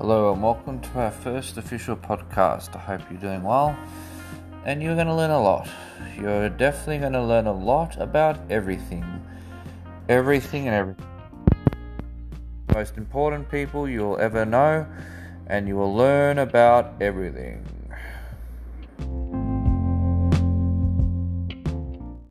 Hello and welcome to our first official podcast. I hope you're doing well and you're going to learn a lot. You're definitely going to learn a lot about everything. Everything and everything. Most important people you'll ever know, and you will learn about everything.